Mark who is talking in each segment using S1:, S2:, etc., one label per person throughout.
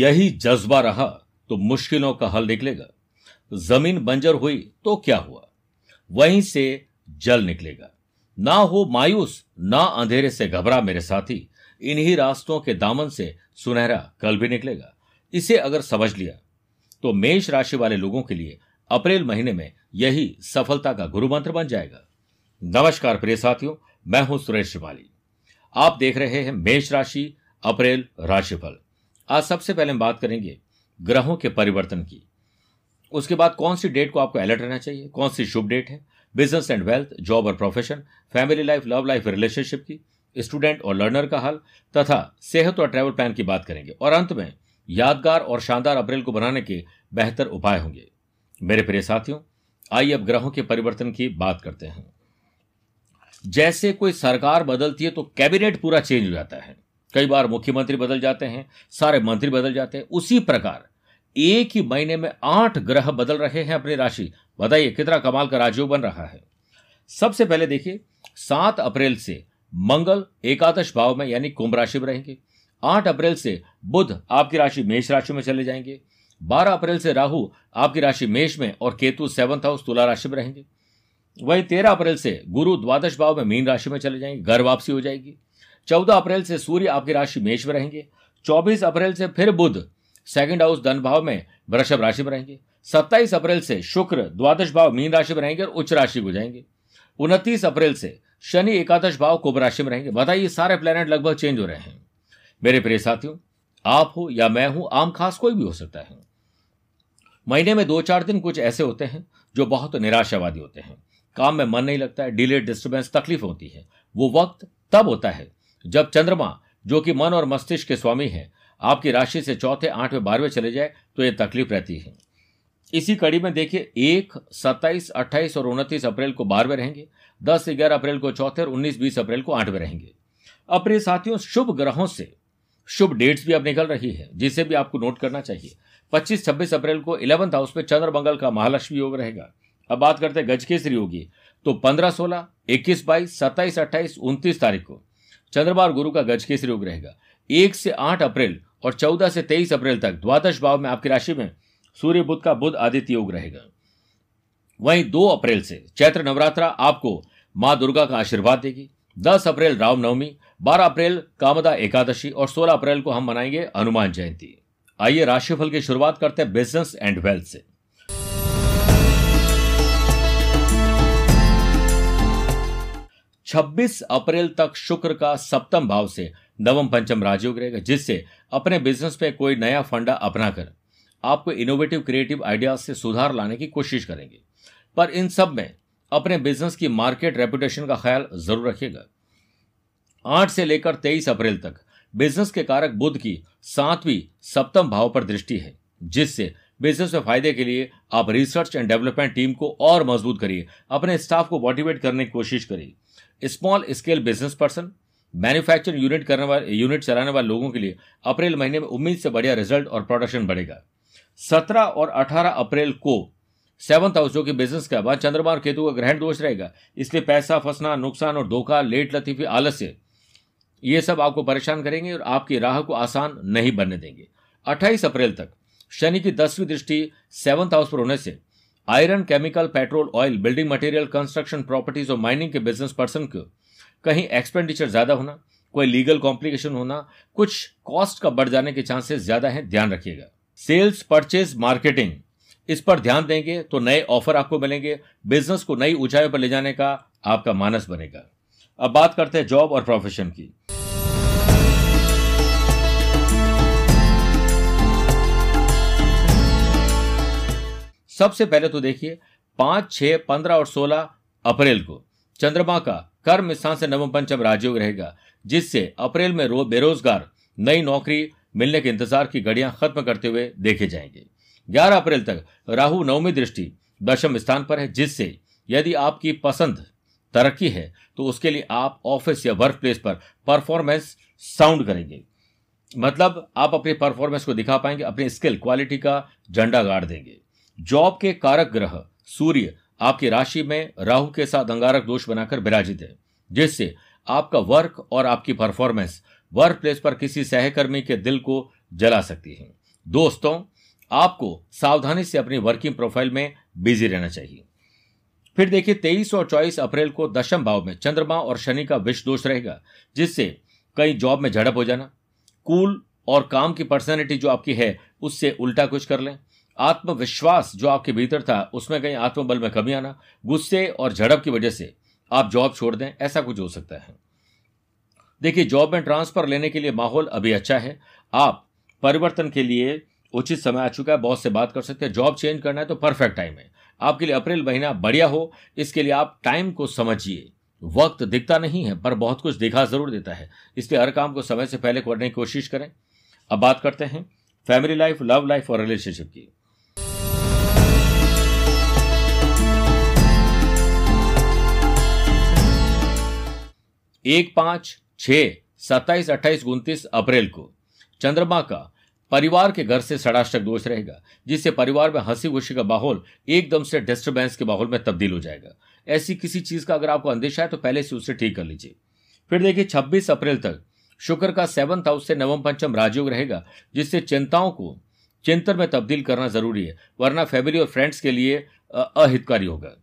S1: यही जज्बा रहा तो मुश्किलों का हल निकलेगा। ज़मीन बंजर हुई तो क्या हुआ? वहीं से जल निकलेगा। ना हो मायूस, ना अंधेरे से घबरा मेरे साथी। इन्हीं रास्तों के दामन से सुनहरा कल भी निकलेगा। इसे अगर समझ लिया तो मेष राशि वाले लोगों के लिए अप्रैल महीने में यही सफलता का गुरु मंत्र बन जाएगा। नमस्कार प्रिय साथियों, मैं हूँ सुरेश श्रिवाली आप देख रहे हैं मेष राशि, अप्रैल राशिफल। आज सबसे पहले हम बात करेंगे ग्रहों के परिवर्तन की। उसके बाद कौन सी डेट को आपको अलर्ट रहना चाहिए? कौन सी शुभ डेट है? बिज़नेस एंड वेल्थ जॉब और profession family life love life relationship की स्टूडेंट और लर्नर का हाल, तथा सेहत और ट्रैवल प्लान की बात करेंगे। और अंत में यादगार और शानदार अप्रैल को बनाने के बेहतर उपाय होंगे। मेरे प्रिय साथियों, आइए अब ग्रहों के परिवर्तन की बात करते हैं। जैसे कोई सरकार बदलती है तो कैबिनेट पूरा चेंज हो जाता है। कई बार मुख्यमंत्री बदल जाते हैं, सारे मंत्री बदल जाते हैं। उसी प्रकार, एक ही महीने में आठ ग्रह बदल रहे हैं अपनी राशि। बताइए, कितना कमाल का राजयोग बन रहा है। सबसे पहले देखिए, सात अप्रैल से मंगल एकादश भाव में यानी कुंभ राशि में रहेंगे। आठ अप्रैल से बुध आपकी राशि मेष राशि में चले जाएँगे। बारह अप्रैल से राहु आपकी राशि मेष में और केतु सेवंथ हाउस तुला राशि में रहेंगे। वही तेरह अप्रैल से गुरु द्वादश भाव में मीन राशि में चले जाएँगे, घर वापसी हो जाएगी। चौदह अप्रैल से सूर्य आपकी राशि मेष में रहेंगे। चौबीस अप्रैल से फिर बुध सेकंड हाउस धन भाव में वृषभ राशि में रहेंगे। सत्ताईस अप्रैल से शुक्र द्वादश भाव मीन राशि में रहेंगे और उच्च राशि को जाएँगे। उनतीस अप्रैल से शनि एकादश भाव कुंभ राशि में रहेंगे। बताइए, सारे प्लेनेट लगभग चेंज हो रहे हैं। मेरे प्रिय साथियों, आप हो या मैं हूँ, आम खास कोई भी हो सकता है। महीने में दो चार दिन कुछ ऐसे होते हैं जो बहुत निराशावादी होते हैं। काम में मन नहीं लगता है डिले डिस्टर्बेंस तकलीफ़ होती है। वो वक्त तब होता है जब चंद्रमा, जो कि मन और मस्तिष्क के स्वामी है, आपकी राशि से चौथे, आठवें, बारहवें चले जाए तो ये तकलीफ़ रहती है। इसी कड़ी में देखिए, एक, सत्ताईस, अट्ठाईस और उनतीस अप्रैल को बारहवें रहेंगे, दस, ग्यारह अप्रैल को चौथे और उन्नीस, बीस अप्रैल को आठवें रहेंगे। अपने साथियों, शुभ ग्रहों से शुभ डेट्स भी अब निकल रही है, जिसे भी आपको नोट करना चाहिए। 25-26 अप्रैल को इलेवंथ हाउस में चंद्र मंगल का महालक्ष्मी योग रहेगा। अब बात करते हैं गज केसरी होगी तो 15 16 21 22 27 28 29 तारीख को। चंद्रमा और गुरु का गज केसरी योग रहेगा। एक से आठ अप्रैल और चौदह से तेईस अप्रैल तक द्वादश भाव में आपकी राशि में सूर्य बुद्ध का बुद्ध आदित्य योग रहेगा। वहीं दो अप्रैल से चैत्र नवरात्रा आपको माँ दुर्गा का आशीर्वाद देगी। दस अप्रैल रामनवमी, बारह अप्रैल कामदा एकादशी और सोलह अप्रैल को हम मनाएँगे हनुमान जयंती। आइए राशिफल की शुरुआत करते हैं बिज़नेस एंड वेल्थ से। छब्बीस अप्रैल तक शुक्र का सप्तम भाव से नवम पंचम राजयोग रहेगा, जिससे अपने बिज़नेस पे कोई नया फंडा अपनाकर आपको इनोवेटिव क्रिएटिव आइडियाज़ से सुधार लाने की कोशिश करेंगे। पर इन सब में अपने बिज़नेस की मार्केट रेपुटेशन का ख्याल ज़रूर रखिएगा। आठ से लेकर तेईस अप्रैल तक बिज़नेस के कारक बुद्ध की सातवीं सप्तम भाव पर दृष्टि है, जिससे बिज़नेस में फ़ायदे के लिए आप रिसर्च एंड डेवलपमेंट टीम को और मज़बूत करिए। अपने स्टाफ को मोटिवेट करने की कोशिश करिए। Small scale business person manufacturing unit करने वाले, यूनिट चलाने वाले लोगों के लिए अप्रैल महीने में उम्मीद से बढ़िया रिज़ल्ट और प्रोडक्शन बढ़ेगा। सत्रह और अठारह अप्रैल को सेवंथ हाउस जो कि बिज़नेस का बाद चंद्रमा और केतु का ग्रहण दोष रहेगा। इसलिए पैसा फंसना, नुकसान और धोखा, लेट लतीफी, आलस्य, ये सब आपको परेशान करेंगे और आपकी राह को आसान नहीं बनने देंगे। 28 अप्रैल तक शनि की दसवीं दृष्टि सेवंथ हाउस पर होने से iron chemical, petrol, oil, building material, construction properties और माइनिंग के बिज़नेस पर्सन को कहीं एक्सपेंडिचर ज़्यादा होना, कोई लीगल कॉम्प्लिकेशन होना, कुछ कॉस्ट का बढ़ जाने के चांसेस ज़्यादा है, ध्यान रखिएगा। सेल्स, परचेज, मार्केटिंग, इस पर ध्यान देंगे तो नए ऑफ़र आपको मिलेंगे, बिज़नेस को नई ऊंचाइयों पर ले जाने का आपका मानस बनेगा। अब बात करते हैं जॉब और प्रोफेशन की। सबसे पहले तो देखिए, पाँच, छह, पंद्रह और सोलह अप्रैल को। चंद्रमा का कर्म स्थान से नवम पंचम राजयोग रहेगा, जिससे अप्रैल में बेरोजगार, नई नौकरी मिलने के इंतज़ार की घड़ियाँ खत्म करते हुए देखे जाएँगे। 11 अप्रैल तक राहु नवमी दृष्टि दशम स्थान पर है, जिससे यदि आपकी पसंद तरक्की है तो उसके लिए आप ऑफ़िस या वर्क प्लेस पर परफॉर्मेंस साउंड करेंगे। मतलब आप अपनी परफॉर्मेंस को दिखा पाएँगे, अपनी स्किल, क्वालिटी का झंडा गाड़ देंगे। जॉब के कारक ग्रह सूर्य, आपकी राशि में राहु के साथ अंगारक दोष बनाकर विराजित है, जिससे आपका वर्क और आपकी परफॉर्मेंस वर्क प्लेस पर किसी सहकर्मी के दिल को जला सकती है। दोस्तों, आपको सावधानी से अपनी वर्किंग प्रोफ़ाइल में बिज़ी रहना चाहिए। फिर देखिए, तेईस और चौबीस अप्रैल को दशम भाव में चंद्रमा और शनि का विष दोष रहेगा, जिससे कई जॉब में झड़प हो जाना। कूल और काम की पर्सनैलिटी जो आपकी है, उससे उल्टा कुछ कर लें। आत्मविश्वास जो आपके भीतर था, उसमें कहीं आत्मबल में कमी आना, गुस्से और झड़प की वजह से आप जॉब छोड़ दें, ऐसा कुछ हो सकता है। देखिए, जॉब में ट्रांसफ़र लेने के लिए माहौल अभी अच्छा है। आप परिवर्तन के लिए उचित समय आ चुका है, बॉस से बात कर सकते हैं, जॉब चेंज करना है तो परफेक्ट टाइम है। आपके लिए अप्रैल महीना बढ़िया हो, इसके लिए आप टाइम को समझिए। वक्त दिखता नहीं है, पर बहुत कुछ दिखा ज़रूर देता है। इसलिए हर काम को समय से पहले करने की कोशिश करें। अब बात करते हैं, फैमिली लाइफ, लव लाइफ और रिलेशनशिप की। एक पाँच छ सत्ताईस अट्ठाईस उनतीस अप्रैल को। चंद्रमा का परिवार के घर से षडाष्टक दोष रहेगा, जिससे परिवार में हँसी खुशी का माहौल एकदम से डिस्टर्बेंस के माहौल में तब्दील हो जाएगा। ऐसी किसी चीज़ का अगर आपको अंदेशा है तो पहले से उसे ठीक कर लीजिए। फिर देखिए 26 अप्रैल तक शुक्र का सेवंथ हाउस से नवम पंचम राजयोग रहेगा, जिससे चिंताओं को चिंतन में तब्दील करना ज़रूरी है, वरना फैमिली और फ्रेंड्स के लिए अहितकारी होगा।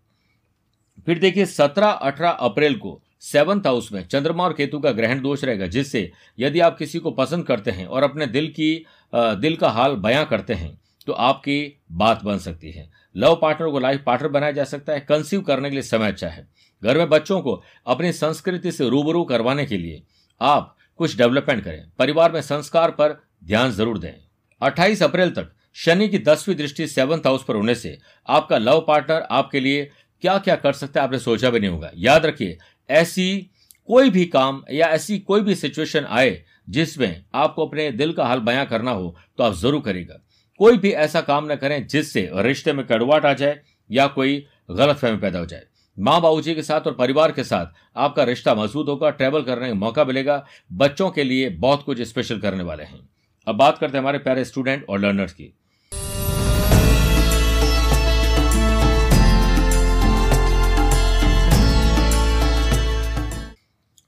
S1: फिर देखिए, सत्रह अठारह अप्रैल को सेवंथ हाउस में चंद्रमा और केतु का ग्रहण दोष रहेगा, जिससे यदि आप किसी को पसंद करते हैं और अपने दिल की दिल का हाल बयां करते हैं तो आपकी बात बन सकती है। लव पार्टनर को लाइफ पार्टनर बनाया जा सकता है, कंसीव करने के लिए समय अच्छा है। घर में बच्चों को अपनी संस्कृति से रूबरू करवाने के लिए आप कुछ डेवलपमेंट करें। परिवार में संस्कार पर ध्यान ज़रूर दें। 28 अप्रैल तक शनि की दसवीं दृष्टि सेवंथ हाउस पर होने से आपका लव पार्टनर आपके लिए क्या क्या कर सकता है, आपने सोचा भी नहीं होगा। याद रखिए ऐसी कोई भी काम या ऐसी कोई भी सिचुएशन आए जिसमें आपको अपने दिल का हाल बयां करना हो तो आप ज़रूर करेगा कोई भी ऐसा काम न करें जिससे रिश्ते में कड़वाट आ जाए या कोई गलत फहमी पैदा हो जाए। माँ बाबू जी के साथ और परिवार के साथ आपका रिश्ता मज़बूत होगा ट्रैवल करने का मौका मिलेगा, बच्चों के लिए बहुत कुछ स्पेशल करने वाले हैं। अब बात करते हैं हमारे प्यारे स्टूडेंट और लर्नर्स की।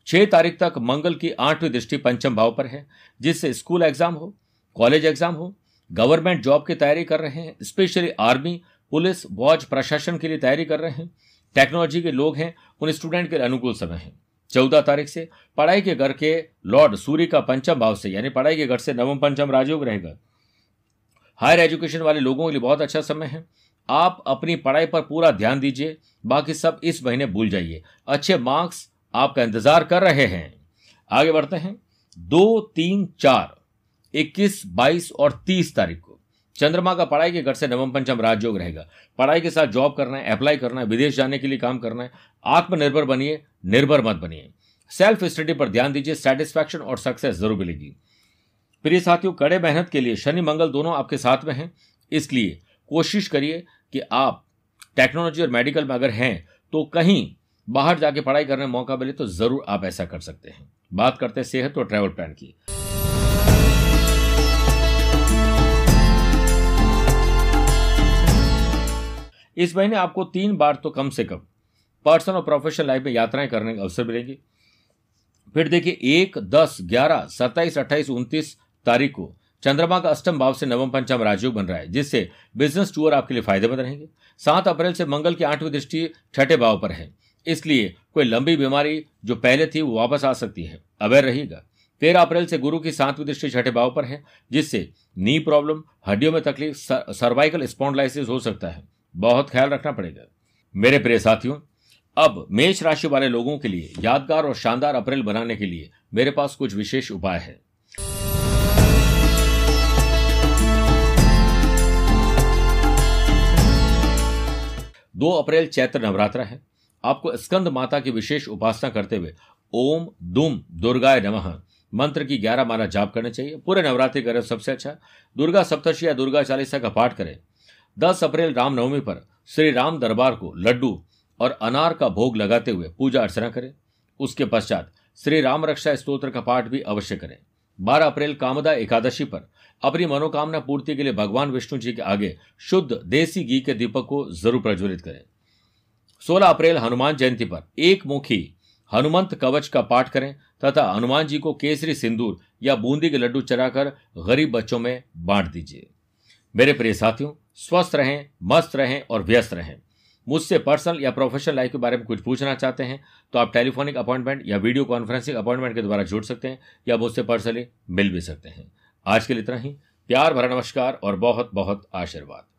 S1: छह तारीख तक मंगल की आठवीं दृष्टि पंचम भाव पर है, जिससे स्कूल एग्ज़ाम हो, कॉलेज एग्ज़ाम हो, गवर्नमेंट जॉब की तैयारी कर रहे हैं, स्पेशली आर्मी, पुलिस, वॉच, प्रशासन के लिए तैयारी कर रहे हैं। टेक्नोलॉजी के लोग हैं, उन स्टूडेंट के लिए अनुकूल समय है। चौदह तारीख से पढ़ाई के घर के लॉर्ड सूर्य का पंचम भाव से, यानी पढ़ाई के घर से नवम पंचम राजयोग रहेगा। हायर एजुकेशन वाले लोगों के लिए बहुत अच्छा समय है। आप अपनी पढ़ाई पर पूरा ध्यान दीजिए, बाकी सब इस महीने भूल जाइए। अच्छे मार्क्स आपका इंतज़ार कर रहे हैं। आगे बढ़ते हैं। दो, तीन, चार। इक्कीस, बाईस और तीस तारीख को। चंद्रमा का पढ़ाई के घर से नवम पंचम राजयोग रहेगा। पढ़ाई के साथ जॉब करना है अप्लाई करना है, विदेश जाने के लिए काम करना है। आत्मनिर्भर बनिए, निर्भर मत बनिए। सेल्फ स्टडी पर ध्यान दीजिए सेटिस्फैक्शन और सक्सेस ज़रूर मिलेगी। प्रिय साथियों, कड़े मेहनत के लिए शनि, मंगल दोनों आपके साथ में हैं। इसलिए कोशिश करिए कि आप टेक्नोलॉजी और मेडिकल में अगर हैं तो कहीं बाहर जाके पढ़ाई करने का मौका मिले तो ज़रूर आप ऐसा कर सकते हैं। बात करते हैं सेहत और ट्रैवल प्लान की। इस महीने आपको तीन बार तो कम से कम पर्सनल और प्रोफेशनल लाइफ में यात्राएँ करने का अवसर मिलेंगे। फिर देखिए, एक, दस, ग्यारह, सत्ताईस, अट्ठाईस, उनतीस तारीख को चंद्रमा का अष्टम भाव से नवम पंचम राजयोग बन रहा है, जिससे बिज़नेस टूर आपके लिए फ़ायदेमंद रहेंगे। सात अप्रैल से मंगल की आठवीं दृष्टि छठे भाव पर है। इसलिए कोई लंबी बीमारी जो पहले थी वो वापस आ सकती है। अवेयर रहिएगा तेरह अप्रैल से गुरु की सातवीं दृष्टि छठे भाव पर है, जिससे नी प्रॉब्लम, हड्डियों में तकलीफ़ सर्वाइकल स्पॉन्डलाइसिस हो सकता है। बहुत ख्याल रखना पड़ेगा। मेरे प्रिय साथियों, अब मेष राशि वाले लोगों के लिए यादगार और शानदार अप्रैल बनाने के लिए मेरे पास कुछ विशेष उपाय है। दो अप्रैल चैत्र नवरात्र है। आपको स्कंद माता की विशेष उपासना करते हुए ओम दुम दुर्गाय नमः मंत्र की ग्यारह माला जाप करने चाहिए। पूरे नवरात्रि करें सबसे अच्छा। दुर्गा सप्तशी या दुर्गा चालीसा का पाठ करें। दस अप्रैल रामनवमी पर श्री राम दरबार को लड्डू और अनार का भोग लगाते हुए पूजा अर्चना करें। उसके पश्चात श्री राम रक्षा स्त्रोत्र का पाठ भी अवश्य करें। बारह अप्रैल कामदा एकादशी पर अपनी मनोकामना पूर्ति के लिए भगवान विष्णु जी के आगे शुद्ध देसी घी के दीपक को ज़रूर प्रज्वलित करें। 16 अप्रैल हनुमान जयंती पर एक मुखी हनुमंत कवच का पाठ करें तथा हनुमान जी को केसरी सिंदूर या बूंदी के लड्डू चराकर गरीब बच्चों में बांट दीजिए। मेरे प्रिय साथियों, स्वस्थ रहें, मस्त रहें और व्यस्त रहें। मुझसे पर्सनल या प्रोफेशनल लाइफ के बारे में कुछ पूछना चाहते हैं तो आप टेलीफोनिक अपॉइंटमेंट या वीडियो कॉन्फ्रेंसिंग अपॉइंटमेंट के द्वारा जुड़ सकते हैं या मुझसे पर्सनली मिल भी सकते हैं। आज के लिए इतना ही। प्यार, भरा नमस्कार और बहुत बहुत आशीर्वाद।